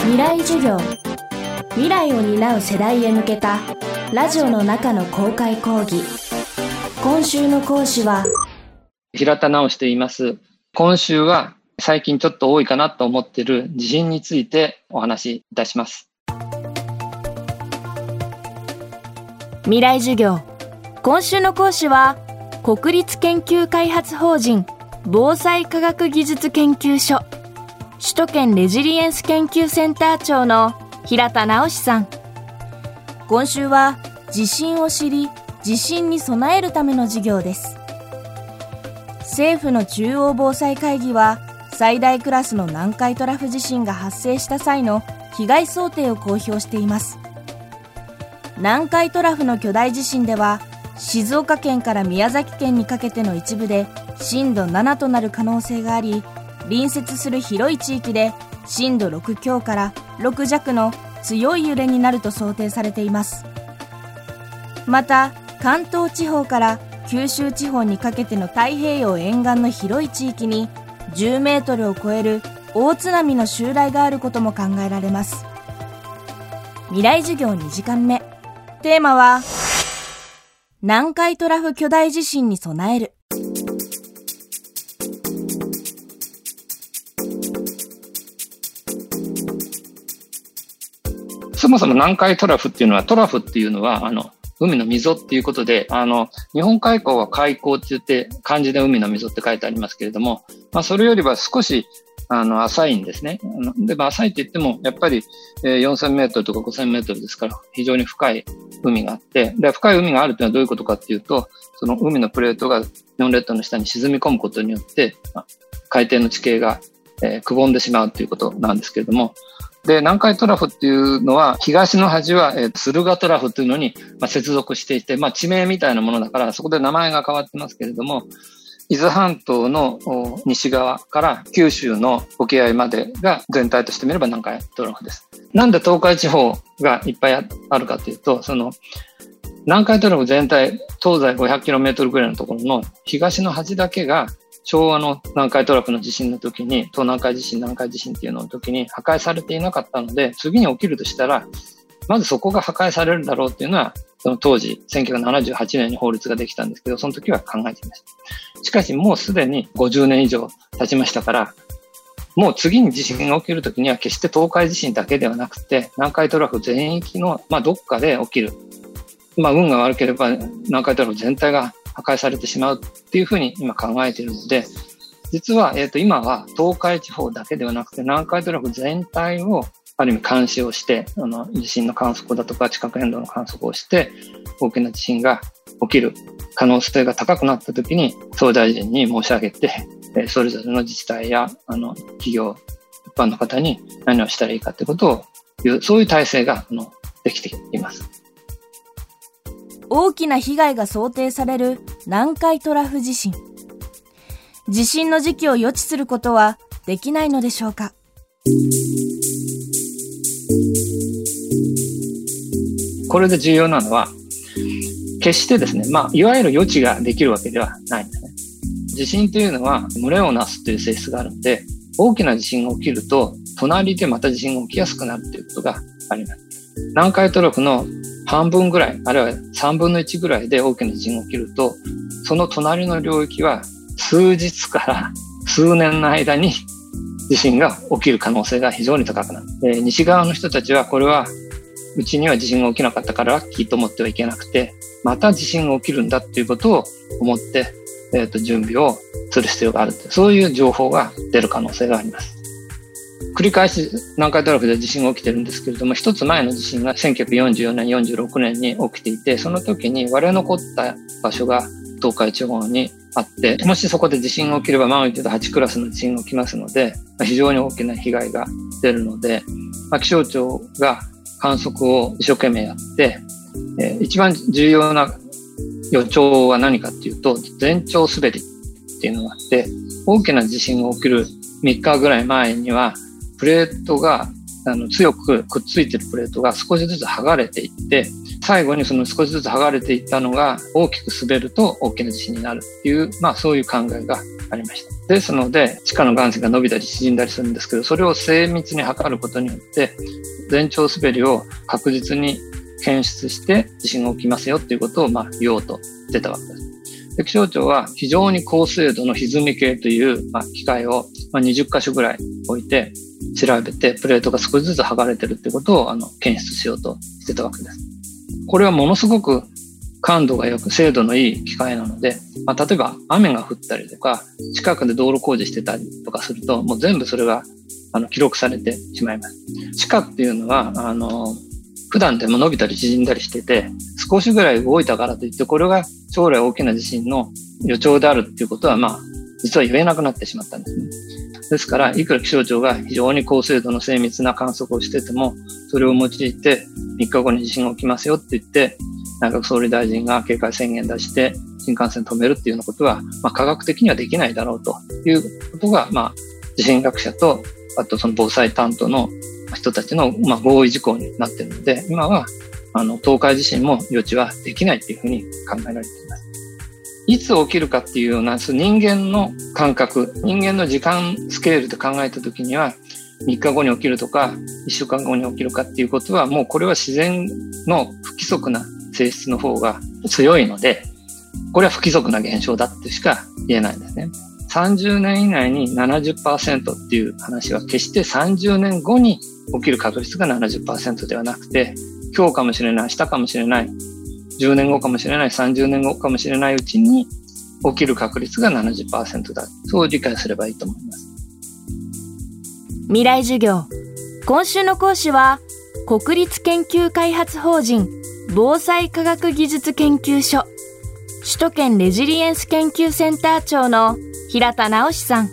未来授業。未来を担う世代へ向けたラジオの中の公開講義。今週の講師は平田直と言います。今週は最近ちょっと多いかなと思っている地震についてお話しいたします。未来授業。今週の講師は国立研究開発法人防災科学技術研究所首都圏レジリエンス研究センター長の平田直さん。今週は地震を知り地震に備えるための授業です。政府の中央防災会議は最大クラスの南海トラフ地震が発生した際の被害想定を公表しています。南海トラフの巨大地震では静岡県から宮崎県にかけての一部で震度7となる可能性があり隣接する広い地域で震度6強から6弱の強い揺れになると想定されています。また関東地方から九州地方にかけての太平洋沿岸の広い地域に10メートルを超える大津波の襲来があることも考えられます。未来授業2時間目。テーマは南海トラフ巨大地震に備える。そもそも南海トラフっていうのは、トラフっていうのは、あの、海の溝っていうことで、あの、日本海溝は海溝って言って、漢字で海の溝って書いてありますけれども、まあ、それよりは少し、あの、浅いんですね。で、まあ、浅いって言っても、やっぱり、えー、4000メートルとか5000メートルですから、非常に深い海があって、で、深い海があるというのはどういうことかっていうと、その海のプレートが日本列島の下に沈み込むことによって、まあ、海底の地形が、えー、くぼんでしまうということなんですけれども、で、南海トラフっていうのは、東の端は、えー、駿河トラフっていうのに、まあ、接続していて、まあ、地名みたいなものだから、そこで名前が変わってますけれども、伊豆半島の西側から九州の沖合までが全体として見れば南海トラフです。なんで東海地方がいっぱいあるかというと、その南海トラフ全体、東西 500km ぐらいのところの東の端だけが昭和の南海トラフの地震の時に、東南海地震、南海地震っていうのの時に破壊されていなかったので、次に起きるとしたら、まずそこが破壊されるだろうっていうのは、その当時、1978年に法律ができたんですけど、その時は考えていました。しかしもうすでに50年以上経ちましたから、もう次に地震が起きるときには決して東海地震だけではなくて、南海トラフ全域の、まあ、どっかで起きる。まあ、運が悪ければ南海トラフ全体が破壊されてしまうっていうふうに今考えているので、実は、えっ、と、今は東海地方だけではなくて、南海トラフ全体をある意味監視をして、あの、地震の観測だとか地殻変動の観測をして、大きな地震が起きる可能性が高くなった時に、総大臣に申し上げて、えそれぞれの自治体や、あの、企業、一般の方に何をしたらいいかということを言う、そういう体制が、あの、できています。大きな被害が想定される南海トラフ地震。地震の時期を予知することはできないのでしょうか？これで重要なのは、決してですね、まあ、いわゆる予知ができるわけではないんですね。地震というのは群れをなすという性質があるので、大きな地震が起きると、隣でまた地震が起きやすくなるということがあります。南海トラフの半分ぐらい、あるいは3分の1ぐらいで大きな地震が起きると、その隣の領域は数日から 数年の間に地震が起きる可能性が非常に高くなる。え西側の人たちはこれはうちには地震が起きなかったからラッキーと思ってはいけなくて、また地震が起きるんだっていうことを思って、えっ、ー、と、準備をする必要がある。そういう情報が出る可能性があります。繰り返し南海トラフで地震が起きてるんですけれども、一つ前の地震が1944年、46年に起きていて、その時に割れ残った場所が東海地方にあって、もしそこで地震が起きればマグニチュード8クラスの地震が起きますので、非常に大きな被害が出るので、まあ、気象庁が観測を一生懸命やって、えー、一番重要な予兆は何かっていうと、前兆滑りっていうのがあって、大きな地震が起きる3日ぐらい前には、プレートがあの強くくっついてるプレートが少しずつ剥がれていって、最後にその少しずつ剥がれていったのが大きく滑ると大きな地震になるっていう、まあそういう考えがありました。ですので、地下の岩石が伸びたり縮んだりするんですけど、それを精密に測ることによって、前兆滑りを確実に検出して地震が起きますよっていうことを、まあ、言おうとしてたわけです。で気象庁は非常に高精度の歪み計という、ま、機械を、ま、20箇所ぐらい置いて調べて、プレートが少しずつ剥がれてるってことをあの検出しようとしてたわけです。これはものすごく感度が良く精度のいい機械なので、まあ、例えば雨が降ったりとか、近くで道路工事してたりとかすると、もう全部それがあの記録されてしまいます。地下っていうのは、あの、普段でも伸びたり縮んだりしてて、少しぐらい動いたからといって、これが将来大きな地震の予兆であるっていうことは、まあ、実は言えなくなってしまったんですね。ですから、いくら気象庁が非常に高精度の精密な観測をしてても、それを用いて3日後に地震が起きますよって言って、内閣総理大臣が警戒宣言出して、新幹線止めるっていうようなことは、まあ、科学的にはできないだろうということが、まあ、地震学者と、あとその防災担当の人たちの、まあ、合意事項になっているので、今は、あの、東海地震も予知はできないっていうふうに考えられています。いつ起きるかっていうような人間の感覚、人間の時間スケールで考えたときには、3日後に起きるとか、1週間後に起きるかっていうことは、もうこれは自然の不規則な性質の方が強いので、これは不規則な現象だってしか言えないんですね。30年以内に70%っていう話は決して30年後に起きる確率が70%ではなくて、今日かもしれない、明日かもしれない、10年後かもしれない、30年後かもしれないうちに起きる確率が70%だ。そう理解すればいいと思います。未来授業。今週の講師は、国立研究開発法人防災科学技術研究所首都圏レジリエンス研究センター長の平田直さん。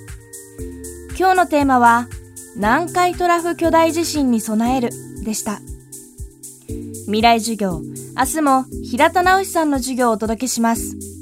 今日のテーマは、南海トラフ巨大地震に備えるでした。未来授業、明日も平田直さんの授業をお届けします。